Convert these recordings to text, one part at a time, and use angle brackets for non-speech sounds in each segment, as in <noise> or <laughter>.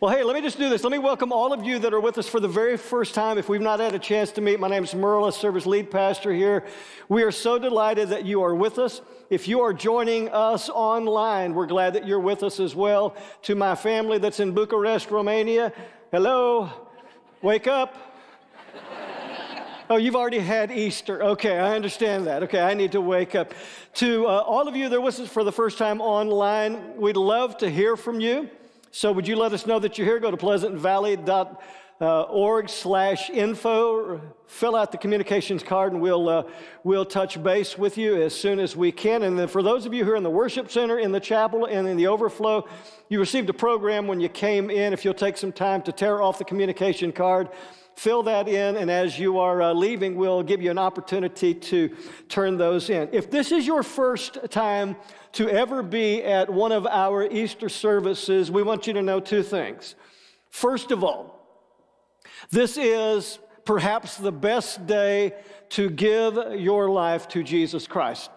Well, hey, let me just do this. Let me welcome all of you that are with us for the very first time. If we've not had a chance to meet, my name is serve as lead pastor here. We are so delighted that you are with us. If you are joining us online, we're glad that you're with us as well. To my family that's in Bucharest, Romania, hello, wake up. Oh, you've already had Easter. Okay, I understand that. Okay, I need to wake up. To uh, all of you that are with us for the first time online, we'd love to hear from you. So would you let us know that you're here? Go to pleasantvalley.org slash info. Fill out the communications card and we'll, uh, we'll touch base with you as soon as we can. And then for those of you who are in the worship center, in the chapel, and in the overflow, you received a program when you came in. If you'll take some time to tear off the communication card, fill that in, and as you are uh, leaving, we'll give you an opportunity to turn those in. If this is your first time to ever be at one of our Easter services, we want you to know two things. First of all, this is perhaps the best day to give your life to Jesus Christ.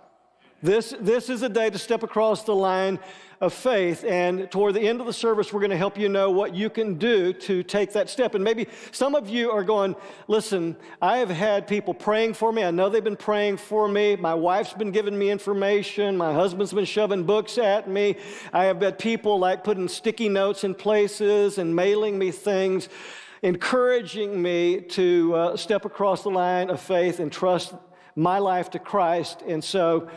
This, this is a day to step across the line of faith. And toward the end of the service, we're going to help you know what you can do to take that step. And maybe some of you are going, listen, I have had people praying for me. I know they've been praying for me. My wife's been giving me information. My husband's been shoving books at me. I have had people like putting sticky notes in places and mailing me things encouraging me to uh, step across the line of faith and trust my life to Christ. And so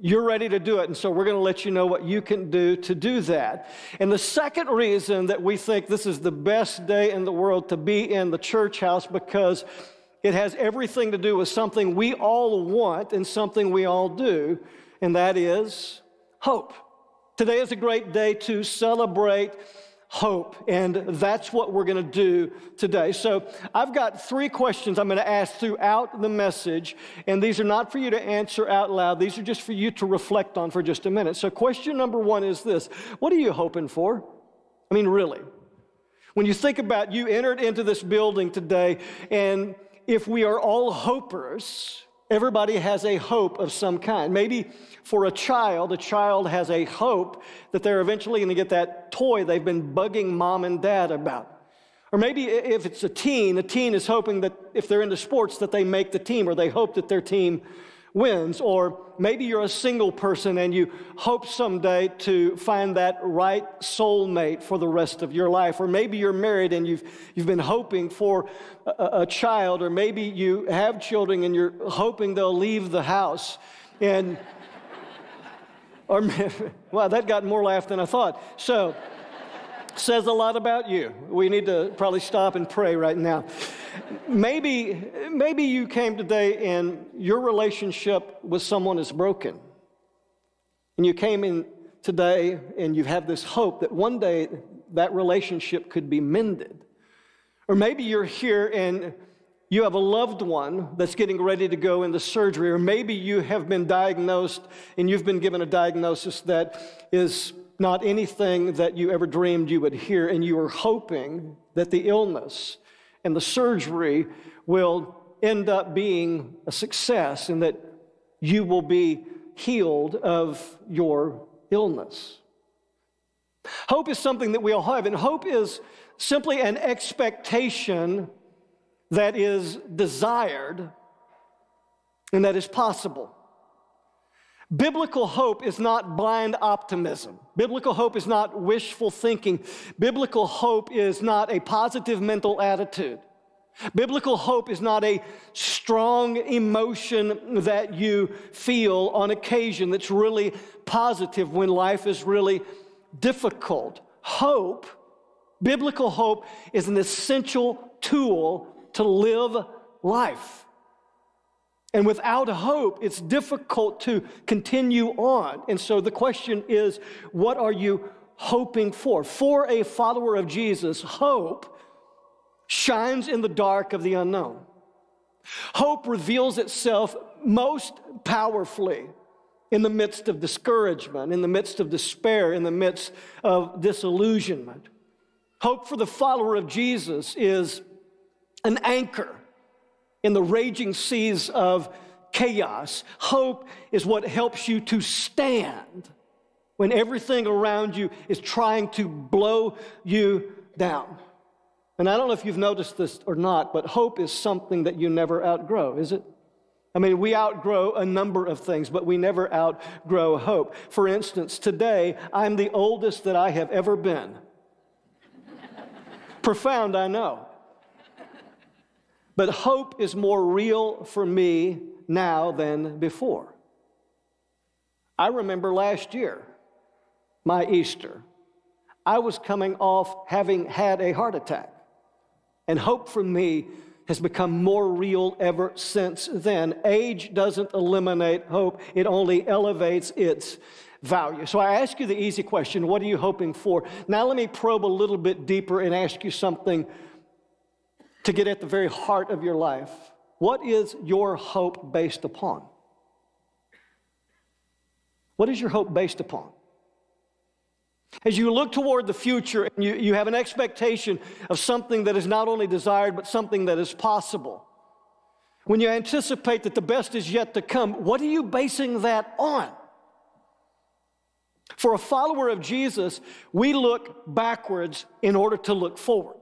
you're ready to do it. And so we're going to let you know what you can do to do that. And the second reason that we think this is the best day in the world to be in the church house because it has everything to do with something we all want and something we all do, and that is hope. Today is a great day to celebrate hope. And that's what we're going to do today. So I've got three questions I'm going to ask throughout the message. And these are not for you to answer out loud, these are just for you to reflect on for just a minute. So, question number one is this What are you hoping for? I mean, really. When you think about you entered into this building today, and if we are all hopers, Everybody has a hope of some kind. Maybe for a child, a child has a hope that they're eventually going to get that toy they've been bugging mom and dad about. Or maybe if it's a teen, a teen is hoping that if they're into sports that they make the team or they hope that their team wins. Or maybe you're a single person and you hope someday to find that right soulmate for the rest of your life. Or maybe you're married and you've, you've been hoping for a, a child. Or maybe you have children and you're hoping they'll leave the house. And, <laughs> or, <laughs> wow, that got more laugh than I thought. So, says a lot about you. We need to probably stop and pray right now maybe, maybe you came today and your relationship with someone is broken. And you came in today and you have this hope that one day that relationship could be mended. Or maybe you're here and you have a loved one that's getting ready to go into surgery, or maybe you have been diagnosed and you've been given a diagnosis that is not anything that you ever dreamed you would hear, and you are hoping that the illness and the surgery will end up being a success and that you will be healed of your illness. Hope is something that we all have, and hope is simply an expectation that is desired and that is possible. Biblical hope is not blind optimism. Biblical hope is not wishful thinking. Biblical hope is not a positive mental attitude. Biblical hope is not a strong emotion that you feel on occasion that's really positive when life is really difficult. Hope, biblical hope, is an essential tool to live life. And without hope, it's difficult to continue on. And so the question is what are you hoping for? For a follower of Jesus, hope shines in the dark of the unknown. Hope reveals itself most powerfully in the midst of discouragement, in the midst of despair, in the midst of disillusionment. Hope for the follower of Jesus is an anchor in the raging seas of chaos. Hope is what helps you to stand when everything around you is trying to blow you down. And I don't know if you've noticed this or not, but hope is something that you never outgrow, is it? I mean, we outgrow a number of things, but we never outgrow hope. For instance, today, I'm the oldest that I have ever been. <laughs> Profound, I know. But hope is more real for me now than before. I remember last year, my Easter, I was coming off having had a heart attack. And hope for me has become more real ever since then. Age doesn't eliminate hope, it only elevates its value. So I ask you the easy question what are you hoping for? Now let me probe a little bit deeper and ask you something to get at the very heart of your life. What is your hope based upon? What is your hope based upon? As you look toward the future and you, you have an expectation of something that is not only desired, but something that is possible. When you anticipate that the best is yet to come, what are you basing that on? For a follower of Jesus, we look backwards in order to look forward.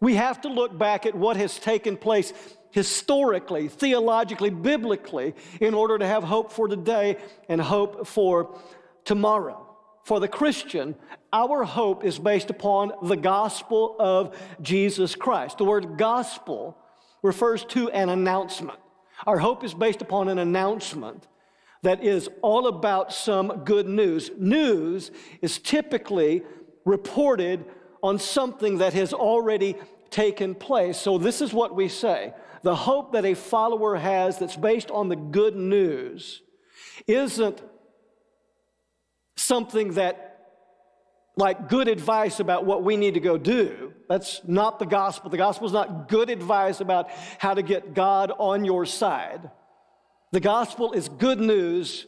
We have to look back at what has taken place historically, theologically, biblically, in order to have hope for today and hope for tomorrow. For the Christian, our hope is based upon the gospel of Jesus Christ. The word gospel refers to an announcement. Our hope is based upon an announcement that is all about some good news. News is typically reported on something that has already taken place. So, this is what we say the hope that a follower has that's based on the good news isn't something that like good advice about what we need to go do. That's not the gospel. The gospel is not good advice about how to get God on your side. The gospel is good news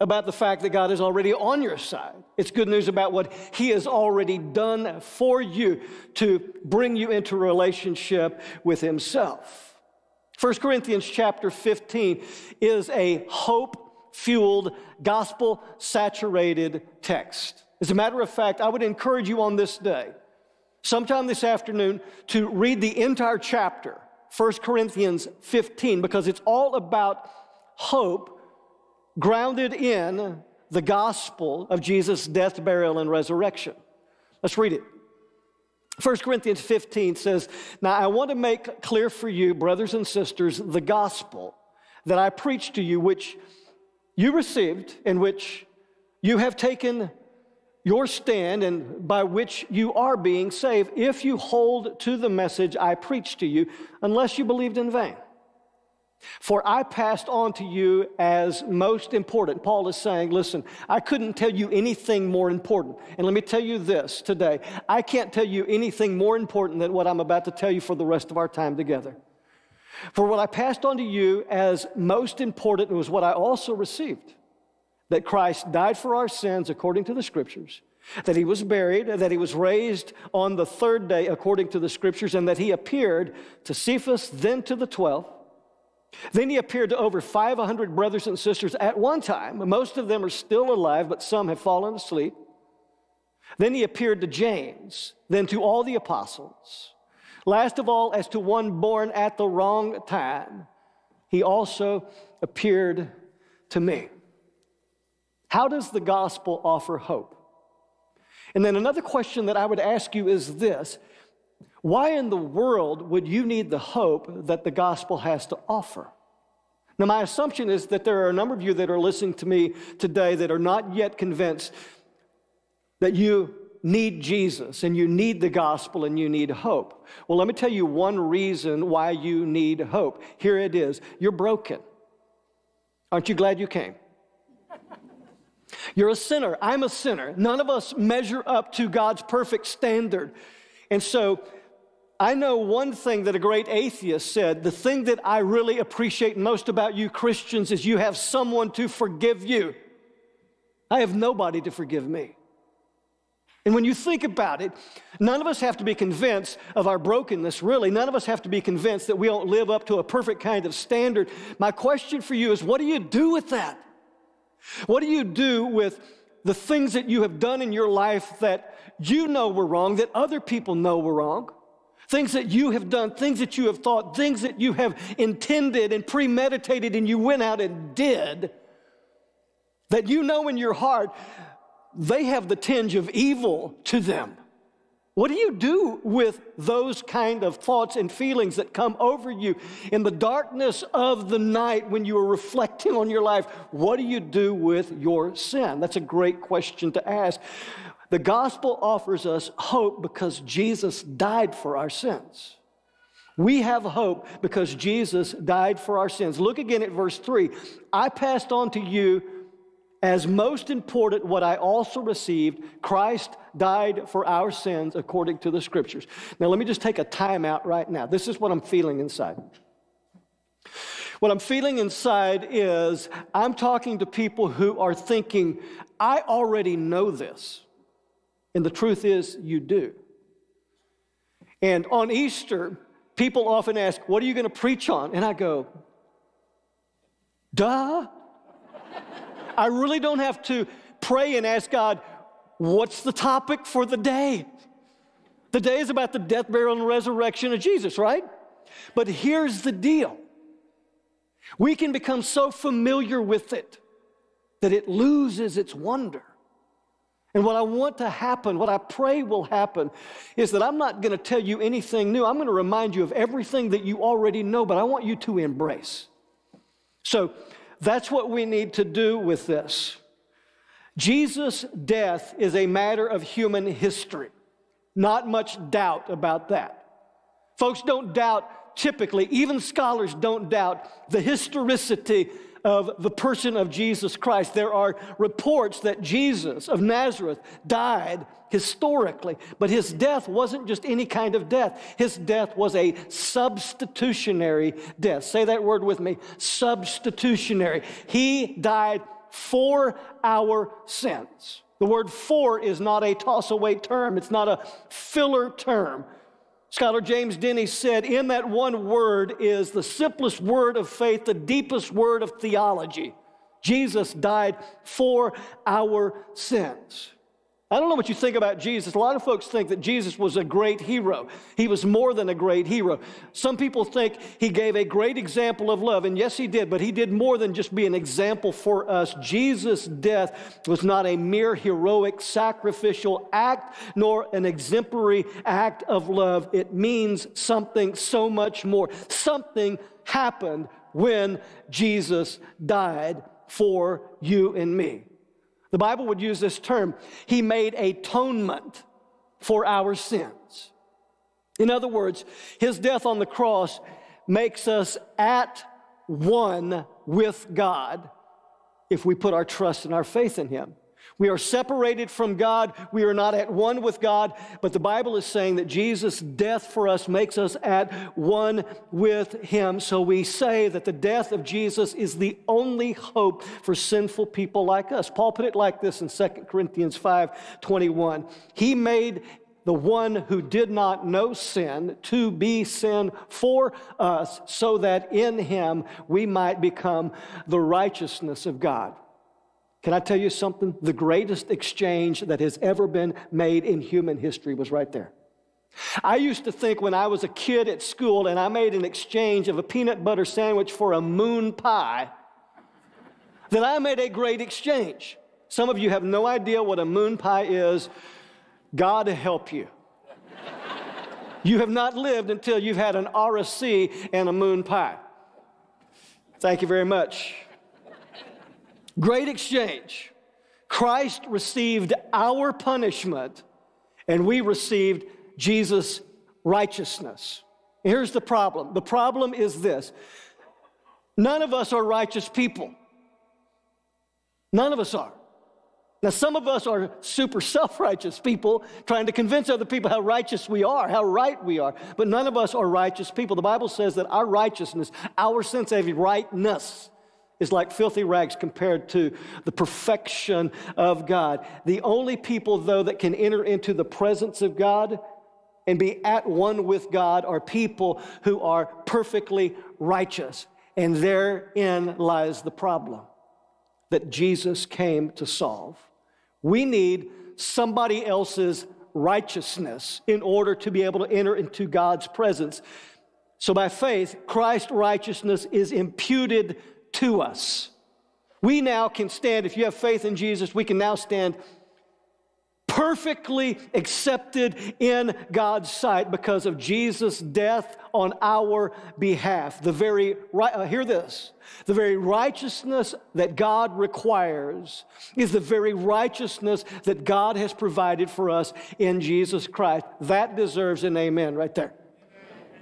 about the fact that God is already on your side. It's good news about what He has already done for you to bring you into relationship with Himself. 1 Corinthians chapter 15 is a hope fueled, gospel saturated text. As a matter of fact, I would encourage you on this day, sometime this afternoon, to read the entire chapter, 1 Corinthians 15, because it's all about hope grounded in the gospel of Jesus' death, burial, and resurrection. Let's read it. 1 Corinthians 15 says, Now I want to make clear for you, brothers and sisters, the gospel that I preached to you, which you received, in which you have taken your stand and by which you are being saved, if you hold to the message I preached to you, unless you believed in vain. For I passed on to you as most important. Paul is saying, listen, I couldn't tell you anything more important. And let me tell you this today I can't tell you anything more important than what I'm about to tell you for the rest of our time together. For what I passed on to you as most important was what I also received that Christ died for our sins according to the scriptures, that he was buried, that he was raised on the third day according to the scriptures, and that he appeared to Cephas, then to the twelve. Then he appeared to over 500 brothers and sisters at one time. Most of them are still alive, but some have fallen asleep. Then he appeared to James, then to all the apostles. Last of all, as to one born at the wrong time, he also appeared to me. How does the gospel offer hope? And then another question that I would ask you is this Why in the world would you need the hope that the gospel has to offer? Now, my assumption is that there are a number of you that are listening to me today that are not yet convinced that you need Jesus and you need the gospel and you need hope. Well, let me tell you one reason why you need hope. Here it is you're broken. Aren't you glad you came? You're a sinner. I'm a sinner. None of us measure up to God's perfect standard. And so, I know one thing that a great atheist said the thing that I really appreciate most about you Christians is you have someone to forgive you. I have nobody to forgive me. And when you think about it, none of us have to be convinced of our brokenness, really. None of us have to be convinced that we don't live up to a perfect kind of standard. My question for you is what do you do with that? What do you do with the things that you have done in your life that you know were wrong, that other people know were wrong, things that you have done, things that you have thought, things that you have intended and premeditated and you went out and did, that you know in your heart, they have the tinge of evil to them. What do you do with those kind of thoughts and feelings that come over you in the darkness of the night when you are reflecting on your life? What do you do with your sin? That's a great question to ask. The gospel offers us hope because Jesus died for our sins. We have hope because Jesus died for our sins. Look again at verse 3. I passed on to you as most important, what I also received Christ died for our sins according to the scriptures. Now, let me just take a time out right now. This is what I'm feeling inside. What I'm feeling inside is I'm talking to people who are thinking, I already know this. And the truth is, you do. And on Easter, people often ask, What are you going to preach on? And I go, Duh. I really don't have to pray and ask God, what's the topic for the day? The day is about the death, burial, and resurrection of Jesus, right? But here's the deal we can become so familiar with it that it loses its wonder. And what I want to happen, what I pray will happen, is that I'm not going to tell you anything new. I'm going to remind you of everything that you already know, but I want you to embrace. So, that's what we need to do with this. Jesus' death is a matter of human history. Not much doubt about that. Folks don't doubt, typically, even scholars don't doubt the historicity of the person of Jesus Christ. There are reports that Jesus of Nazareth died historically, but his death wasn't just any kind of death. His death was a substitutionary death. Say that word with me substitutionary. He died for our sins. The word for is not a toss away term, it's not a filler term. Scholar James Denney said, in that one word is the simplest word of faith, the deepest word of theology. Jesus died for our sins. I don't know what you think about Jesus. A lot of folks think that Jesus was a great hero. He was more than a great hero. Some people think he gave a great example of love, and yes, he did, but he did more than just be an example for us. Jesus' death was not a mere heroic sacrificial act, nor an exemplary act of love. It means something so much more. Something happened when Jesus died for you and me. The Bible would use this term. He made atonement for our sins. In other words, his death on the cross makes us at one with God if we put our trust and our faith in him. We are separated from God. We are not at one with God. But the Bible is saying that Jesus' death for us makes us at one with Him. So we say that the death of Jesus is the only hope for sinful people like us. Paul put it like this in 2 Corinthians 5 21. He made the one who did not know sin to be sin for us, so that in him we might become the righteousness of God. Can I tell you something? The greatest exchange that has ever been made in human history was right there. I used to think when I was a kid at school and I made an exchange of a peanut butter sandwich for a moon pie, that I made a great exchange. Some of you have no idea what a moon pie is. God help you. you have not lived until you've had an RC and a moon pie. Thank you very much. Great exchange. Christ received our punishment, and we received Jesus' righteousness. Here's the problem the problem is this none of us are righteous people. None of us are. Now, some of us are super self righteous people trying to convince other people how righteous we are, how right we are, but none of us are righteous people. The Bible says that our righteousness, our sense of rightness, is like filthy rags compared to the perfection of God. The only people, though, that can enter into the presence of God and be at one with God are people who are perfectly righteous. And therein lies the problem that Jesus came to solve. We need somebody else's righteousness in order to be able to enter into God's presence. So by faith, Christ's righteousness is imputed to us. We now can stand, if you have faith in Jesus, we can now stand perfectly accepted in God's sight because of Jesus' death on our behalf. The very uh, hear this, the very righteousness that God requires is the very righteousness that God has provided for us in Jesus Christ. That deserves an amen right there.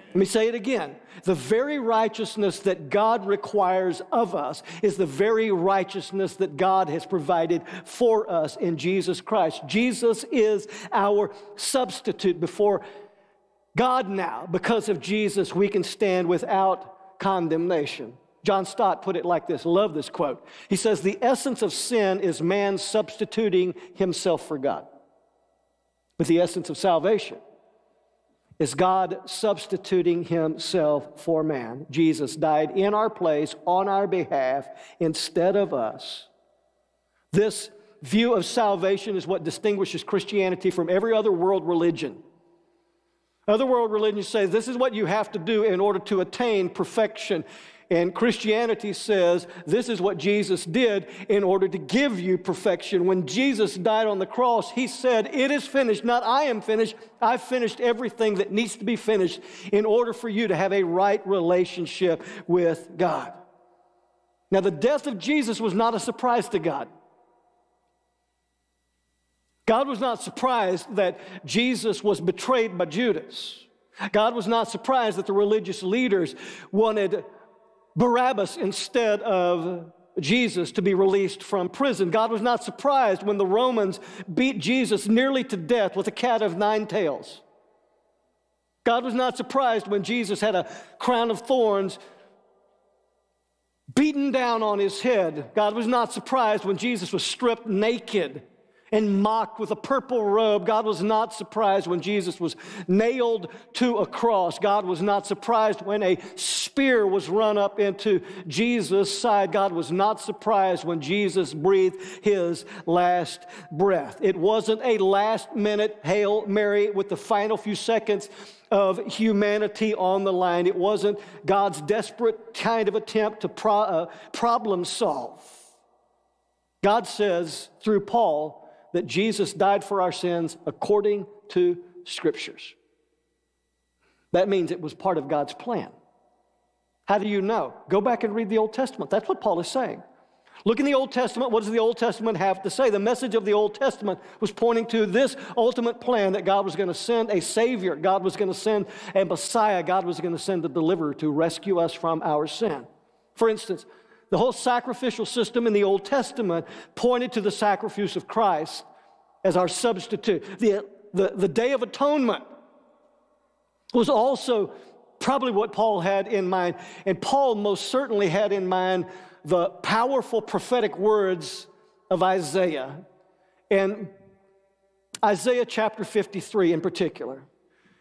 Let me say it again. The very righteousness that God requires of us is the very righteousness that God has provided for us in Jesus Christ. Jesus is our substitute before God now. Because of Jesus, we can stand without condemnation. John Stott put it like this. love this quote. He says, The essence of sin is man substituting himself for God. But the essence of salvation is God substituting himself for man. Jesus died in our place, on our behalf, instead of us. This view of salvation is what distinguishes Christianity from every other world religion. Other world religions say this is what you have to do in order to attain perfection. And Christianity says this is what Jesus did in order to give you perfection. When Jesus died on the cross, he said, It is finished. Not I am finished. I've finished everything that needs to be finished in order for you to have a right relationship with God. Now, the death of Jesus was not a surprise to God. God was not surprised that Jesus was betrayed by Judas. God was not surprised that the religious leaders wanted Barabbas instead of Jesus to be released from prison. God was not surprised when the Romans beat Jesus nearly to death with a cat of nine tails. God was not surprised when Jesus had a crown of thorns beaten down on his head. God was not surprised when Jesus was stripped naked and mocked with a purple robe. God was not surprised when Jesus was nailed to a cross. God was not surprised when a spear was run up into Jesus' side. God was not surprised when Jesus breathed his last breath. It wasn't a last minute Hail Mary with the final few seconds of humanity on the line. It wasn't God's desperate kind of attempt to pro- uh, problem solve. God says through Paul, that Jesus died for our sins according to scriptures. That means it was part of God's plan. How do you know? Go back and read the Old Testament. That's what Paul is saying. Look in the Old Testament. What does the Old Testament have to say? The message of the Old Testament was pointing to this ultimate plan that God was going to send a Savior, God was going to send a Messiah, God was going to send a deliverer to rescue us from our sin. For instance, the whole sacrificial system in the Old Testament pointed to the sacrifice of Christ as our substitute. The, the, the Day of Atonement was also probably what Paul had in mind. And Paul most certainly had in mind the powerful prophetic words of Isaiah. And Isaiah chapter 53 in particular.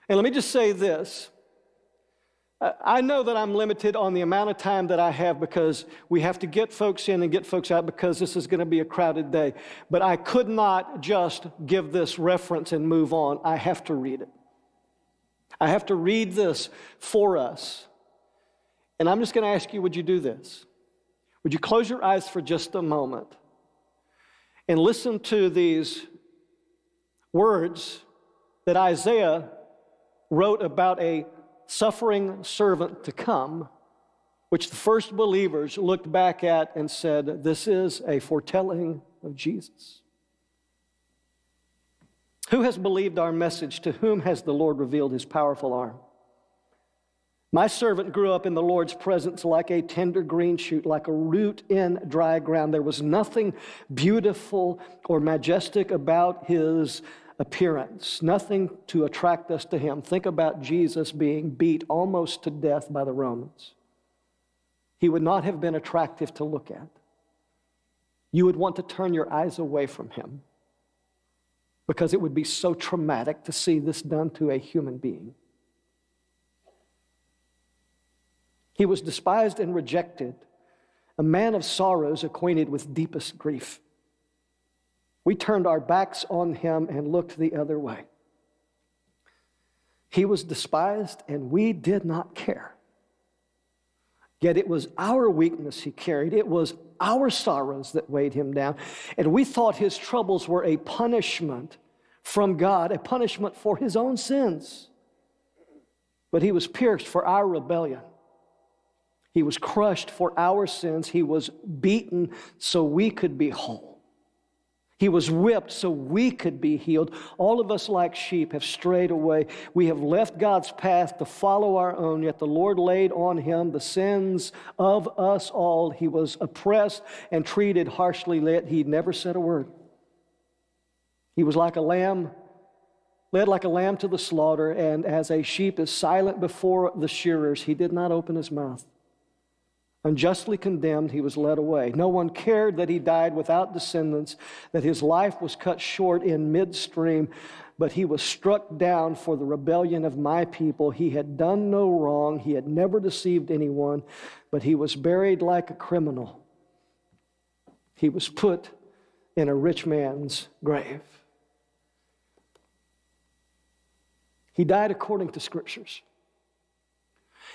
And let me just say this Uh, I know that I'm limited on the amount of time that I have because we have to get folks in and get folks out because this is going to be a crowded day. But I could not just give this reference and move on. I have to read it. I have to read this for us. And I'm just going to ask you would you do this? Would you close your eyes for just a moment and listen to these words that Isaiah wrote about a suffering servant to come, which the first believers looked back at and said, This is a foretelling of Jesus. Who has believed our message? To whom has the Lord revealed his powerful arm? My servant grew up in the Lord's presence like a tender green shoot, like a root in dry ground. There was nothing beautiful or majestic about his appearance, nothing to attract us to him. Think about Jesus being beat almost to death by the Romans. He would not have been attractive to look at. You would want to turn your eyes away from him because it would be so traumatic to see this done to a human being. He was despised and rejected, a man of sorrows, acquainted with deepest grief. We turned our backs on him and looked the other way. He was despised, and we did not care. Yet it was our weakness he carried, it was our sorrows that weighed him down. And we thought his troubles were a punishment from God, a punishment for his own sins. But he was pierced for our rebellion. He was crushed for our sins. He was beaten so we could be whole. He was whipped so we could be healed. All of us, like sheep, have strayed away. We have left God's path to follow our own, yet the Lord laid on him the sins of us all. He was oppressed and treated harshly, yet he never said a word. He was like a lamb, led like a lamb to the slaughter, and as a sheep is silent before the shearers, he did not open his mouth. Unjustly condemned, he was led away. No one cared that he died without descendants, that his life was cut short in midstream, but he was struck down for the rebellion of my people. He had done no wrong, he had never deceived anyone, but he was buried like a criminal. He was put in a rich man's grave. He died according to scriptures.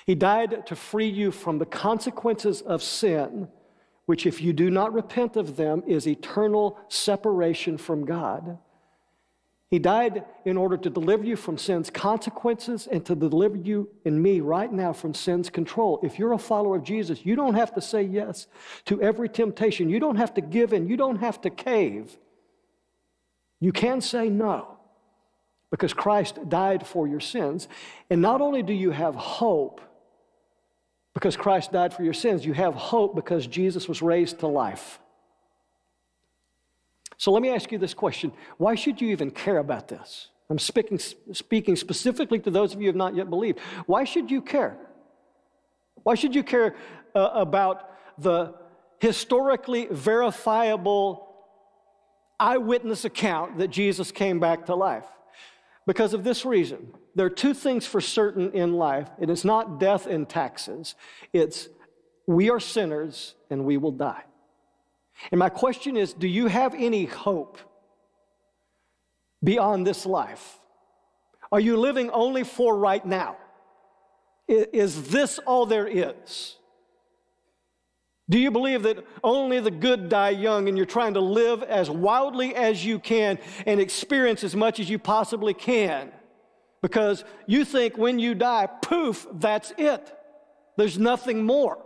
He died to free you from the consequences of sin, which, if you do not repent of them, is eternal separation from God. He died in order to deliver you from sin's consequences and to deliver you and me right now from sin's control. If you're a follower of Jesus, you don't have to say yes to every temptation. You don't have to give in. You don't have to cave. You can say no because Christ died for your sins. And not only do you have hope, because Christ died for your sins. You have hope because Jesus was raised to life. So let me ask you this question Why should you even care about this? I'm speaking, speaking specifically to those of you who have not yet believed. Why should you care? Why should you care uh, about the historically verifiable eyewitness account that Jesus came back to life? Because of this reason. There are two things for certain in life and it is not death and taxes, it's we are sinners and we will die. And my question is do you have any hope beyond this life? Are you living only for right now? Is this all there is? Do you believe that only the good die young and you're trying to live as wildly as you can and experience as much as you possibly can? Because you think when you die, poof, that's it. There's nothing more.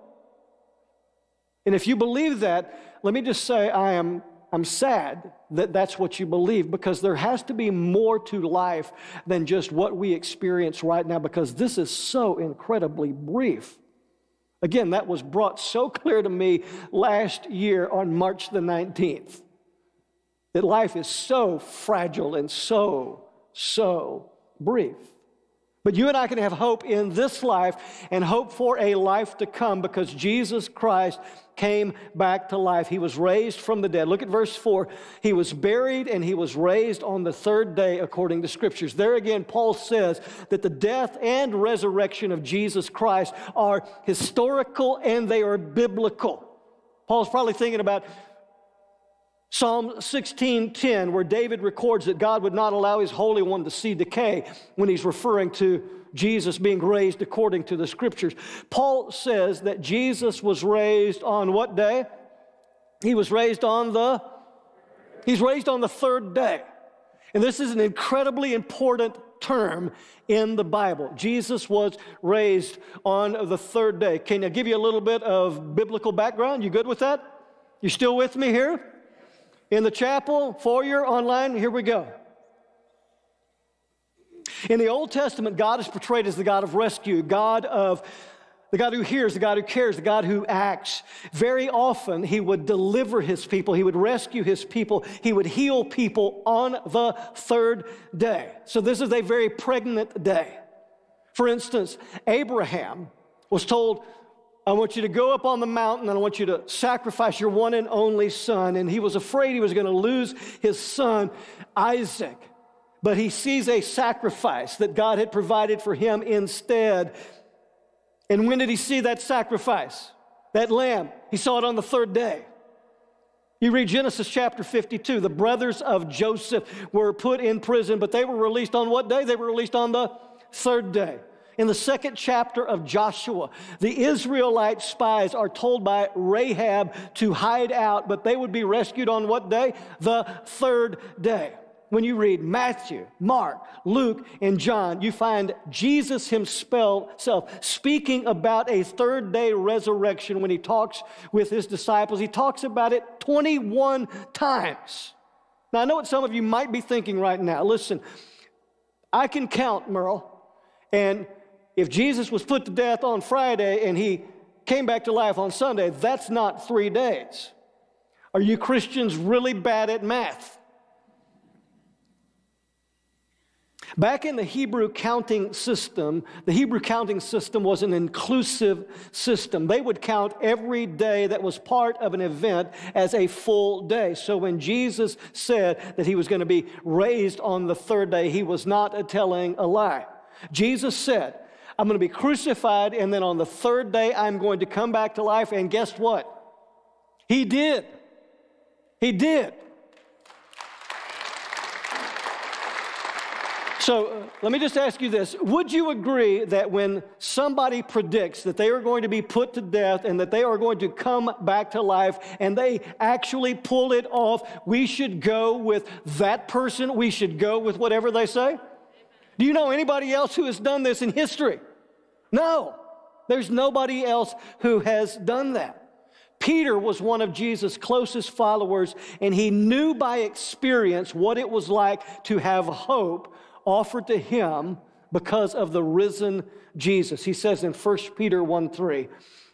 And if you believe that, let me just say I am I'm sad that that's what you believe because there has to be more to life than just what we experience right now because this is so incredibly brief. Again, that was brought so clear to me last year on March the 19th that life is so fragile and so, so brief. But you and I can have hope in this life and hope for a life to come because Jesus Christ came back to life. He was raised from the dead. Look at verse 4. He was buried and he was raised on the third day according to scriptures. There again, Paul says that the death and resurrection of Jesus Christ are historical and they are biblical. Paul's probably thinking about Psalm 16:10 where David records that God would not allow his holy one to see decay when he's referring to Jesus being raised according to the scriptures. Paul says that Jesus was raised on what day? He was raised on the He's raised on the third day. And this is an incredibly important term in the Bible. Jesus was raised on the third day. Can I give you a little bit of biblical background? You good with that? You still with me here? In the chapel, foyer, online, here we go. In the Old Testament, God is portrayed as the God of rescue, God of the God who hears, the God who cares, the God who acts. Very often, He would deliver His people, He would rescue His people, He would heal people on the third day. So, this is a very pregnant day. For instance, Abraham was told, I want you to go up on the mountain and I want you to sacrifice your one and only son. And he was afraid he was going to lose his son, Isaac. But he sees a sacrifice that God had provided for him instead. And when did he see that sacrifice? That lamb. He saw it on the third day. You read Genesis chapter 52. The brothers of Joseph were put in prison, but they were released on what day? They were released on the third day. In the second chapter of Joshua, the Israelite spies are told by Rahab to hide out, but they would be rescued on what day? The third day. When you read Matthew, Mark, Luke, and John, you find Jesus himself speaking about a third day resurrection when he talks with his disciples. He talks about it 21 times. Now, I know what some of you might be thinking right now. Listen, I can count, Merle, and if Jesus was put to death on Friday and he came back to life on Sunday, that's not three days. Are you Christians really bad at math? Back in the Hebrew counting system, the Hebrew counting system was an inclusive system. They would count every day that was part of an event as a full day. So when Jesus said that he was going to be raised on the third day, he was not telling a lie. Jesus said, I'm going to be crucified, and then on the third day, I'm going to come back to life. And guess what? He did. He did. So uh, let me just ask you this. Would you agree that when somebody predicts that they are going to be put to death and that they are going to come back to life and they actually pull it off, we should go with that person? We should go with whatever they say? Do you know anybody else who has done this in history? No, there's nobody else who has done that. Peter was one of Jesus' closest followers, and he knew by experience what it was like to have hope offered to him because of the risen Jesus. He says in 1 Peter 1 3,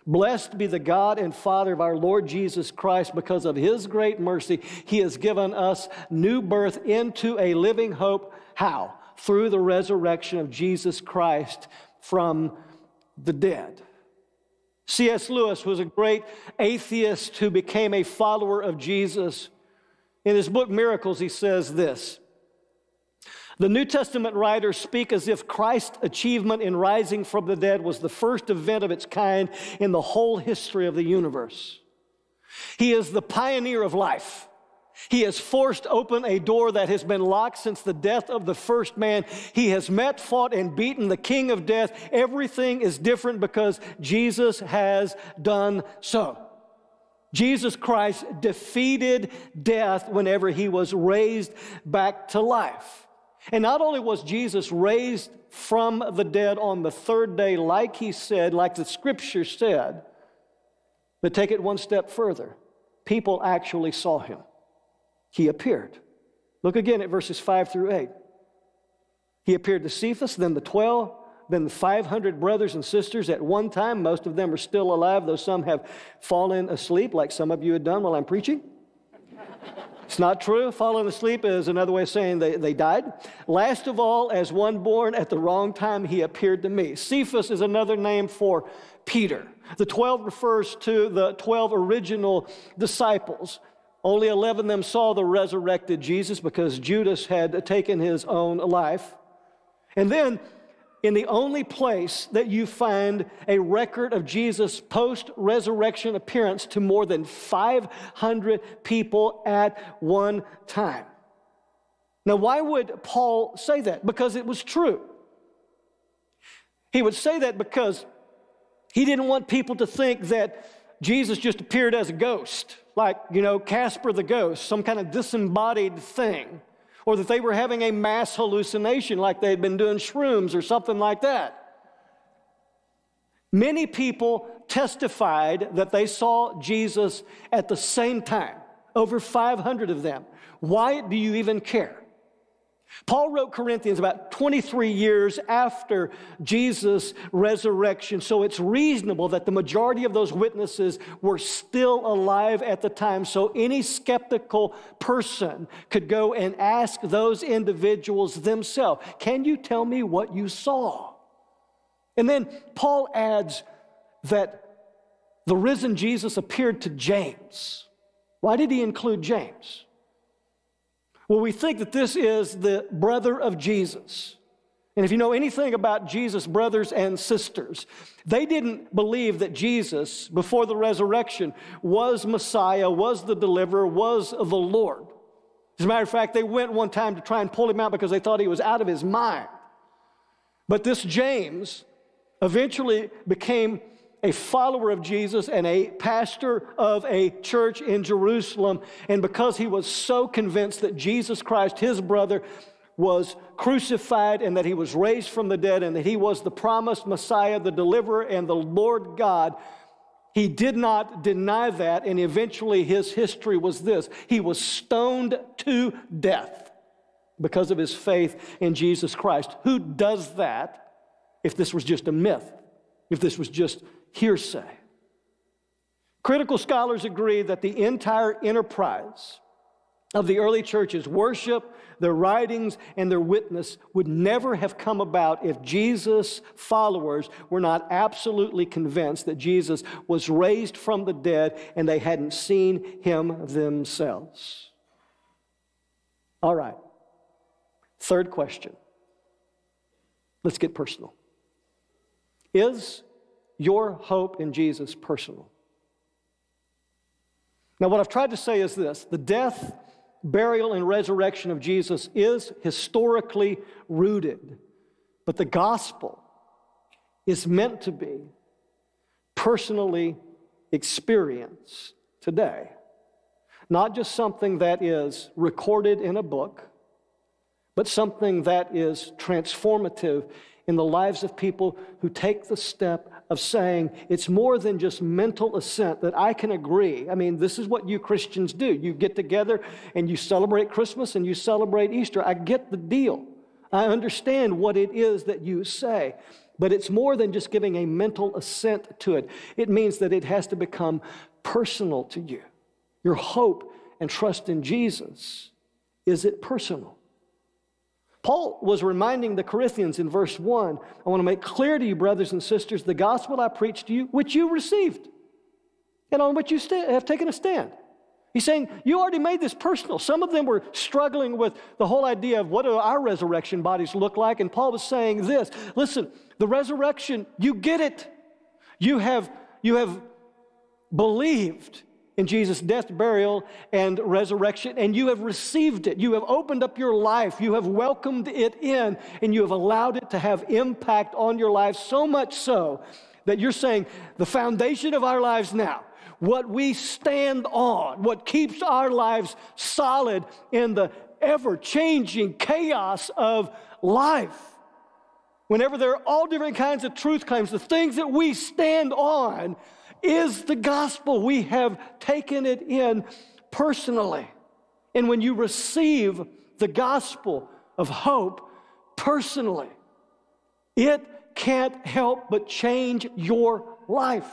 Blessed be the God and Father of our Lord Jesus Christ, because of his great mercy, he has given us new birth into a living hope. How? Through the resurrection of Jesus Christ from the dead. C.S. Lewis was a great atheist who became a follower of Jesus. In his book Miracles, he says this The New Testament writers speak as if Christ's achievement in rising from the dead was the first event of its kind in the whole history of the universe. He is the pioneer of life. He has forced open a door that has been locked since the death of the first man. He has met, fought, and beaten the king of death. Everything is different because Jesus has done so. Jesus Christ defeated death whenever he was raised back to life. And not only was Jesus raised from the dead on the third day, like he said, like the scripture said, but take it one step further. People actually saw him he appeared. Look again at verses 5 through 8. He appeared to Cephas, then the 12, then the 500 brothers and sisters at one time. Most of them are still alive, though some have fallen asleep, like some of you had done while I'm preaching. It's not true. Falling asleep is another way of saying they, they died. Last of all, as one born at the wrong time, he appeared to me. Cephas is another name for Peter. The 12 refers to the 12 original disciples. Only 11 of them saw the resurrected Jesus because Judas had taken his own life. And then, in the only place that you find a record of Jesus' post resurrection appearance to more than 500 people at one time. Now, why would Paul say that? Because it was true. He would say that because he didn't want people to think that Jesus just appeared as a ghost like, you know, Casper the ghost, some kind of disembodied thing, or that they were having a mass hallucination like they had been doing shrooms or something like that. Many people testified that they saw Jesus at the same time, over 500 of them. Why do you even care? Paul wrote Corinthians about 23 years after Jesus' resurrection, so it's reasonable that the majority of those witnesses were still alive at the time. So any skeptical person could go and ask those individuals themselves, Can you tell me what you saw? And then Paul adds that the risen Jesus appeared to James. Why did he include James? Well, we think that this is the brother of Jesus. And if you know anything about Jesus' brothers and sisters, they didn't believe that Jesus, before the resurrection, was Messiah, was the deliverer, was the Lord. As a matter of fact, they went one time to try and pull him out because they thought he was out of his mind. But this James eventually became a follower of Jesus and a pastor of a church in Jerusalem. And because he was so convinced that Jesus Christ, his brother, was crucified and that he was raised from the dead and that he was the promised Messiah, the deliverer, and the Lord God. He did not deny that, and eventually his history was this he was stoned to death because of his faith in Jesus Christ. Who does that if this was just a myth, if this was just hearsay? Critical scholars agree that the entire enterprise of the early church's worship, their writings, and their witness would never have come about if Jesus' followers were not absolutely convinced that Jesus was raised from the dead and they hadn't seen him themselves. All right. Third question. Let's get personal. Is your hope in Jesus personal? Now, what I've tried to say is this the death burial, and resurrection of Jesus is historically rooted, but the gospel is meant to be personally experienced today. Not just something that is recorded in a book, but something that is transformative in the lives of people who take the step of saying it's more than just mental assent that I can agree. I mean, this is what you Christians do. You get together and you celebrate Christmas and you celebrate Easter. I get the deal. I understand what it is that you say. But it's more than just giving a mental assent to it. It means that it has to become personal to you. Your hope and trust in Jesus, is it personal? Paul was reminding the Corinthians in verse 1 I want to make clear to you, brothers and sisters, the gospel I preached to you, which you received, and on which you st- have taken a stand. He's saying, You already made this personal. Some of them were struggling with the whole idea of what do our resurrection bodies look like. And Paul was saying this listen, the resurrection, you get it. You have, you have believed in Jesus' death, burial, and resurrection, and you have received it. You have opened up your life. You have welcomed it in, and you have allowed it to have impact on your life so much so that you're saying the foundation of our lives now, what we stand on, what keeps our lives solid in the ever changing chaos of life. Whenever there are all different kinds of truth claims, the things that we stand on is the gospel. We have taken it in personally. And when you receive the gospel of hope personally, it can't help but change your life.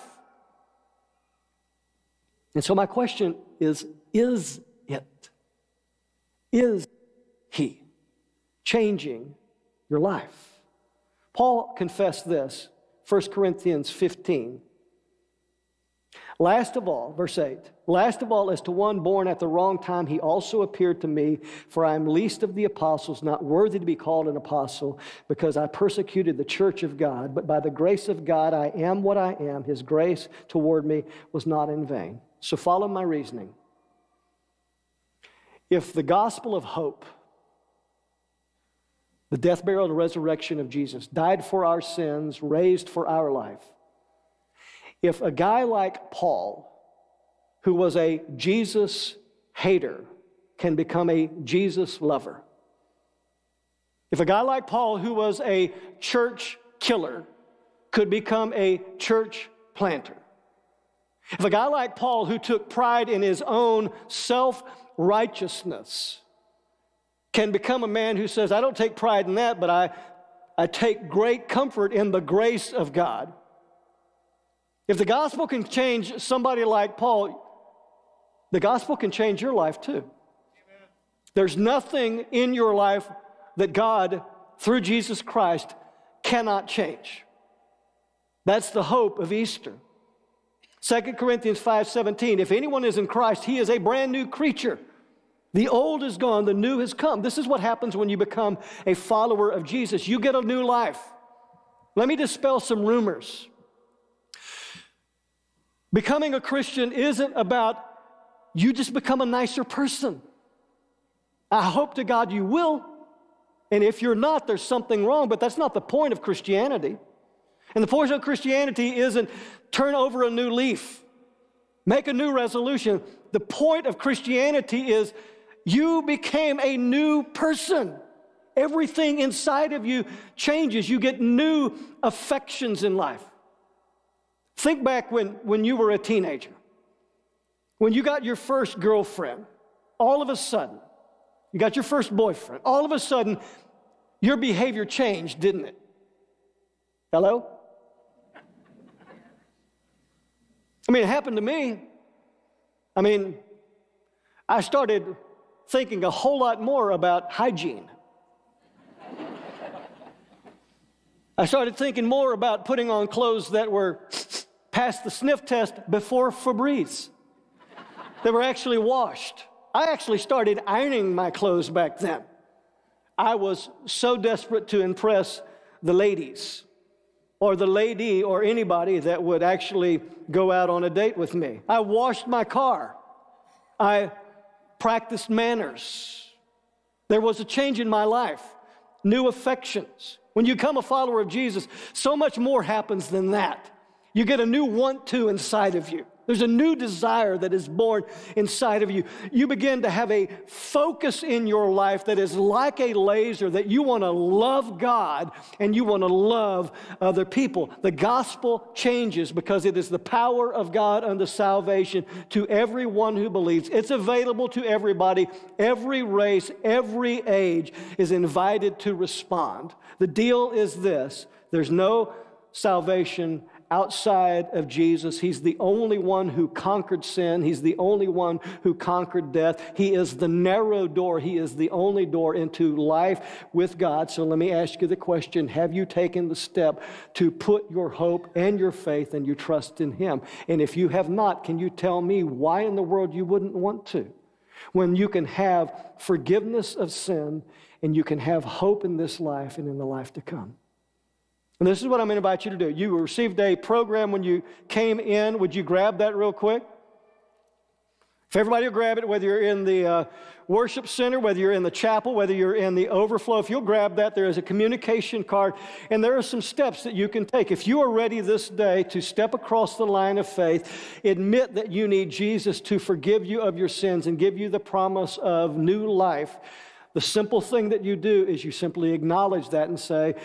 And so, my question is Is it? Is He changing your life? Paul confessed this, 1 Corinthians 15. Last of all, verse 8, last of all, as to one born at the wrong time, he also appeared to me, for I am least of the apostles, not worthy to be called an apostle, because I persecuted the church of God. But by the grace of God, I am what I am. His grace toward me was not in vain. So follow my reasoning. If the gospel of hope, the death, burial, and resurrection of Jesus, died for our sins, raised for our life, if a guy like Paul, who was a Jesus hater, can become a Jesus lover, if a guy like Paul, who was a church killer, could become a church planter, if a guy like Paul, who took pride in his own self righteousness, can become a man who says, I don't take pride in that, but I, I take great comfort in the grace of God. If the gospel can change somebody like Paul, the gospel can change your life too. Amen. There's nothing in your life that God, through Jesus Christ, cannot change. That's the hope of Easter. 2 Corinthians 5:17 If anyone is in Christ he is a brand new creature. The old is gone, the new has come. This is what happens when you become a follower of Jesus. You get a new life. Let me dispel some rumors. Becoming a Christian isn't about you just become a nicer person. I hope to God you will. And if you're not, there's something wrong, but that's not the point of Christianity. And the point of Christianity isn't turn over a new leaf, make a new resolution. The point of Christianity is you became a new person. Everything inside of you changes. You get new affections in life. Think back when, when you were a teenager, when you got your first girlfriend, all of a sudden, you got your first boyfriend, all of a sudden, your behavior changed, didn't it? Hello? I mean, it happened to me. I mean, I started thinking a whole lot more about hygiene. I started thinking more about putting on clothes that were past the sniff test before Febreze. They were actually washed. I actually started ironing my clothes back then. I was so desperate to impress the ladies or the lady or anybody that would actually go out on a date with me. I washed my car. I practiced manners. There was a change in my life, new affections. When you become a follower of Jesus, so much more happens than that. You get a new want to inside of you. There's a new desire that is born inside of you. You begin to have a focus in your life that is like a laser that you want to love God and you want to love other people. The gospel changes because it is the power of God unto salvation to everyone who believes. It's available to everybody, every race, every age is invited to respond. The deal is this there's no salvation outside of Jesus. He's the only one who conquered sin. He's the only one who conquered death. He is the narrow door. He is the only door into life with God. So let me ask you the question Have you taken the step to put your hope and your faith and your trust in Him? And if you have not, can you tell me why in the world you wouldn't want to? When you can have forgiveness of sin and you can have hope in this life and in the life to come. And this is what I'm going to invite you to do. You received a program when you came in. Would you grab that real quick? If everybody will grab it, whether you're in the uh, worship center, whether you're in the chapel, whether you're in the overflow, if you'll grab that, there is a communication card, and there are some steps that you can take. If you are ready this day to step across the line of faith, admit that you need Jesus to forgive you of your sins and give you the promise of new life, the simple thing that you do is you simply acknowledge that and say,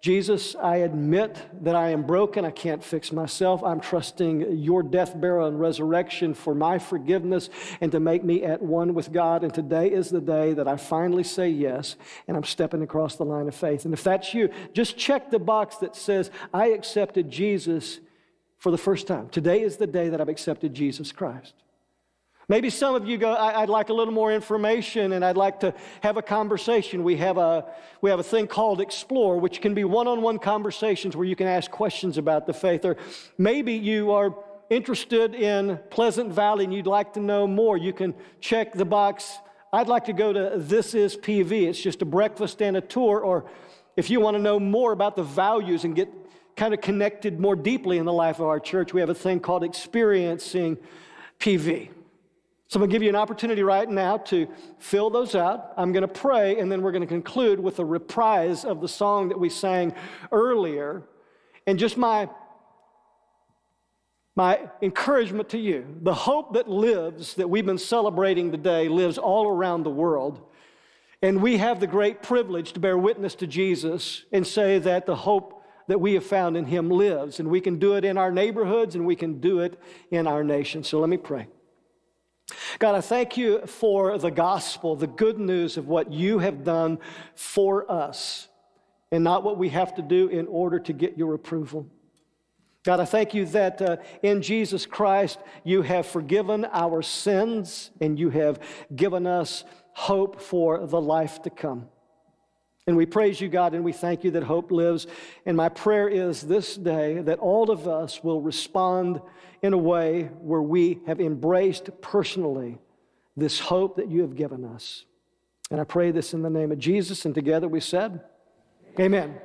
Jesus, I admit that I am broken. I can't fix myself. I'm trusting your death, burial, and resurrection for my forgiveness and to make me at one with God. And today is the day that I finally say yes, and I'm stepping across the line of faith. And if that's you, just check the box that says, I accepted Jesus for the first time. Today is the day that I've accepted Jesus Christ. Maybe some of you go, I, would like a little more information and I'd like to have a conversation. We have a, we have a thing called Explore, which can be one on one conversations where you can ask questions about the faith. Or maybe you are interested in Pleasant Valley and you'd like to know more. You can check the box. I'd like to go to This Is PV. It's just a breakfast and a tour. Or if you want to know more about the values and get kind of connected more deeply in the life of our church, we have a thing called Experiencing PV. So I'm going to give you an opportunity right now to fill those out. I'm going to pray, and then we're going to conclude with a reprise of the song that we sang earlier. And just my, my encouragement to you the hope that lives, that we've been celebrating today, lives all around the world. And we have the great privilege to bear witness to Jesus and say that the hope that we have found in him lives. And we can do it in our neighborhoods and we can do it in our nation. So let me pray. God, I thank you for the gospel, the good news of what you have done for us and not what we have to do in order to get your approval. God, I thank you that uh, in Jesus Christ you have forgiven our sins and you have given us hope for the life to come. And we praise you, God, and we thank you that hope lives. And my prayer is this day that all of us will respond in a way where we have embraced personally this hope that you have given us. And I pray this in the name of Jesus, and together we said, Amen.